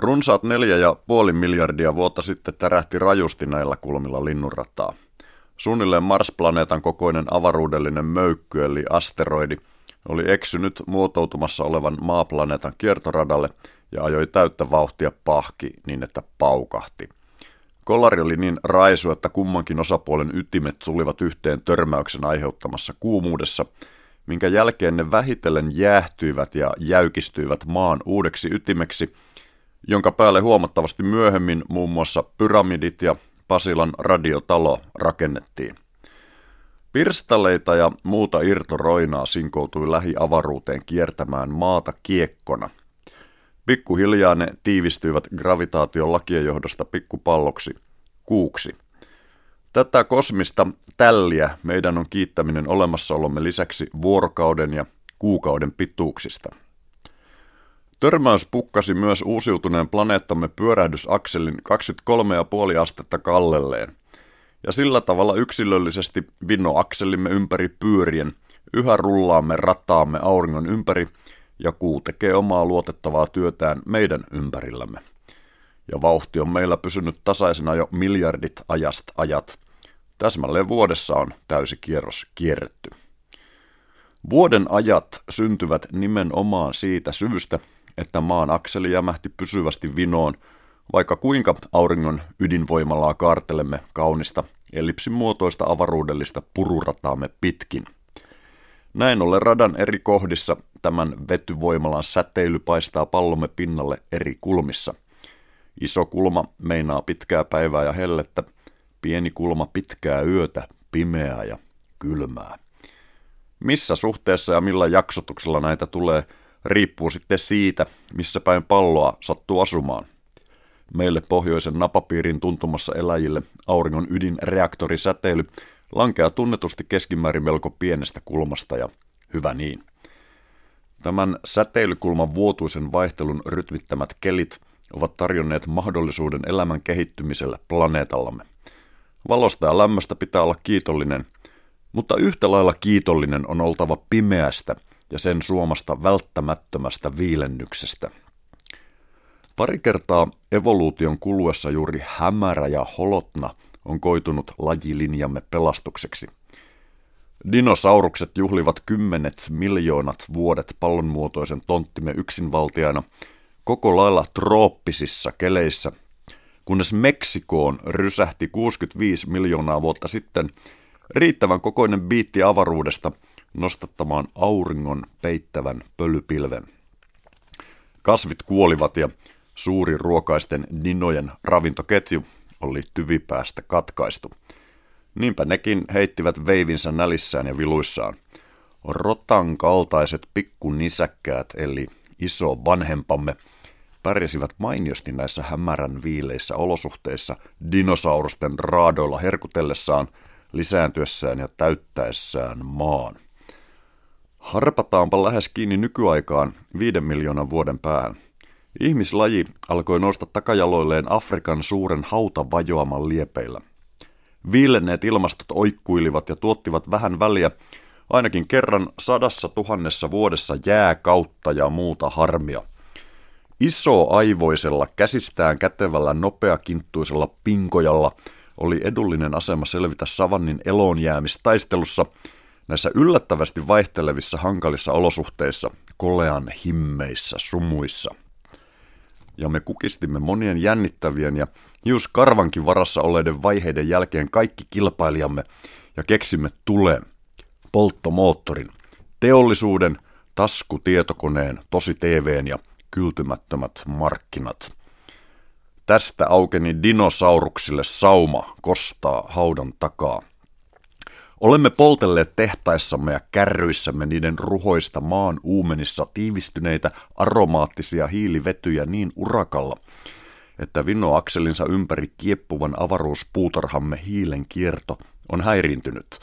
Runsaat neljä ja puoli miljardia vuotta sitten tärähti rajusti näillä kulmilla linnunrataa. Suunnilleen Mars-planeetan kokoinen avaruudellinen möykky eli asteroidi oli eksynyt muotoutumassa olevan maaplaneetan kiertoradalle ja ajoi täyttä vauhtia pahki niin, että paukahti. Kollari oli niin raisu, että kummankin osapuolen ytimet sulivat yhteen törmäyksen aiheuttamassa kuumuudessa, minkä jälkeen ne vähitellen jäähtyivät ja jäykistyivät maan uudeksi ytimeksi – jonka päälle huomattavasti myöhemmin muun muassa pyramidit ja Pasilan radiotalo rakennettiin. Pirstaleita ja muuta irtoroinaa sinkoutui lähiavaruuteen kiertämään maata kiekkona. Pikkuhiljaa ne tiivistyivät gravitaation lakien johdosta pikkupalloksi, kuuksi. Tätä kosmista tälliä meidän on kiittäminen olemassaolomme lisäksi vuorokauden ja kuukauden pituuksista. Törmäys pukkasi myös uusiutuneen planeettamme pyörähdysakselin 23,5 astetta kallelleen. Ja sillä tavalla yksilöllisesti vinnoakselimme ympäri pyörien yhä rullaamme rataamme auringon ympäri ja kuu tekee omaa luotettavaa työtään meidän ympärillämme. Ja vauhti on meillä pysynyt tasaisena jo miljardit ajast ajat. Täsmälleen vuodessa on täysi kierros kierretty. Vuoden ajat syntyvät nimenomaan siitä syystä, että maan akseli jämähti pysyvästi vinoon, vaikka kuinka auringon ydinvoimalaa kaartelemme kaunista ellipsimuotoista avaruudellista pururataamme pitkin. Näin ollen radan eri kohdissa tämän vetyvoimalan säteily paistaa pallomme pinnalle eri kulmissa. Iso kulma meinaa pitkää päivää ja hellettä, pieni kulma pitkää yötä, pimeää ja kylmää. Missä suhteessa ja millä jaksotuksella näitä tulee – riippuu sitten siitä, missä päin palloa sattuu asumaan. Meille pohjoisen napapiirin tuntumassa eläjille auringon ydinreaktorisäteily lankeaa tunnetusti keskimäärin melko pienestä kulmasta ja hyvä niin. Tämän säteilykulman vuotuisen vaihtelun rytmittämät kelit ovat tarjonneet mahdollisuuden elämän kehittymiselle planeetallamme. Valosta ja lämmöstä pitää olla kiitollinen, mutta yhtä lailla kiitollinen on oltava pimeästä – ja sen suomasta välttämättömästä viilennyksestä. Pari kertaa evoluution kuluessa juuri hämärä ja holotna on koitunut lajilinjamme pelastukseksi. Dinosaurukset juhlivat kymmenet miljoonat vuodet pallonmuotoisen tonttimme yksinvaltiaana koko lailla trooppisissa keleissä, kunnes Meksikoon rysähti 65 miljoonaa vuotta sitten riittävän kokoinen biitti avaruudesta – nostattamaan auringon peittävän pölypilven. Kasvit kuolivat ja suuri ruokaisten dinojen ravintoketju oli tyvipäästä katkaistu. Niinpä nekin heittivät veivinsä nälissään ja viluissaan. Rotan kaltaiset pikkunisäkkäät eli iso vanhempamme pärjäsivät mainiosti näissä hämärän viileissä olosuhteissa dinosaurusten raadoilla herkutellessaan, lisääntyessään ja täyttäessään maan. Harpataanpa lähes kiinni nykyaikaan viiden miljoonan vuoden päähän. Ihmislaji alkoi nousta takajaloilleen Afrikan suuren hautavajoaman liepeillä. Viilenneet ilmastot oikkuilivat ja tuottivat vähän väliä ainakin kerran sadassa tuhannessa vuodessa jääkautta ja muuta harmia. Iso aivoisella, käsistään kätevällä, nopeakinttuisella pinkojalla oli edullinen asema selvitä savannin eloonjäämistaistelussa – Näissä yllättävästi vaihtelevissa hankalissa olosuhteissa, kolean himmeissä sumuissa. Ja me kukistimme monien jännittävien ja just karvankin varassa olleiden vaiheiden jälkeen kaikki kilpailijamme ja keksimme tuleen, polttomoottorin, teollisuuden, taskutietokoneen, tosi TVn ja kyltymättömät markkinat. Tästä aukeni dinosauruksille sauma kostaa haudan takaa. Olemme poltelleet tehtaissamme ja kärryissämme niiden ruhoista maan uumenissa tiivistyneitä aromaattisia hiilivetyjä niin urakalla, että vinnoakselinsa ympäri kieppuvan avaruuspuutarhamme hiilen kierto on häiriintynyt.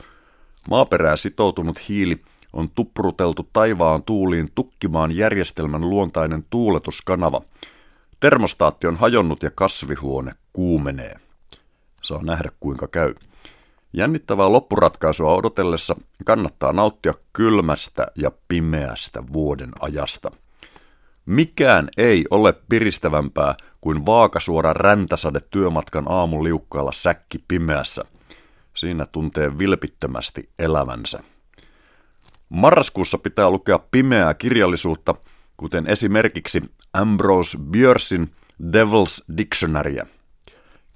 Maaperään sitoutunut hiili on tupruteltu taivaan tuuliin tukkimaan järjestelmän luontainen tuuletuskanava. Termostaatti on hajonnut ja kasvihuone kuumenee. Saa nähdä kuinka käy. Jännittävää loppuratkaisua odotellessa kannattaa nauttia kylmästä ja pimeästä vuoden ajasta. Mikään ei ole piristävämpää kuin vaakasuora räntäsade työmatkan aamuliukkaalla säkki pimeässä. Siinä tuntee vilpittömästi elämänsä. Marraskuussa pitää lukea pimeää kirjallisuutta, kuten esimerkiksi Ambrose Björsin Devil's Dictionaryä.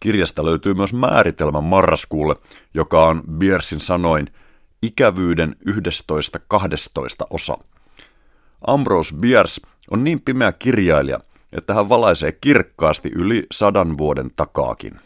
Kirjasta löytyy myös määritelmä marraskuulle, joka on Björsin sanoin ikävyyden 11.12 osa. Ambrose Bierce on niin pimeä kirjailija, että hän valaisee kirkkaasti yli sadan vuoden takaakin.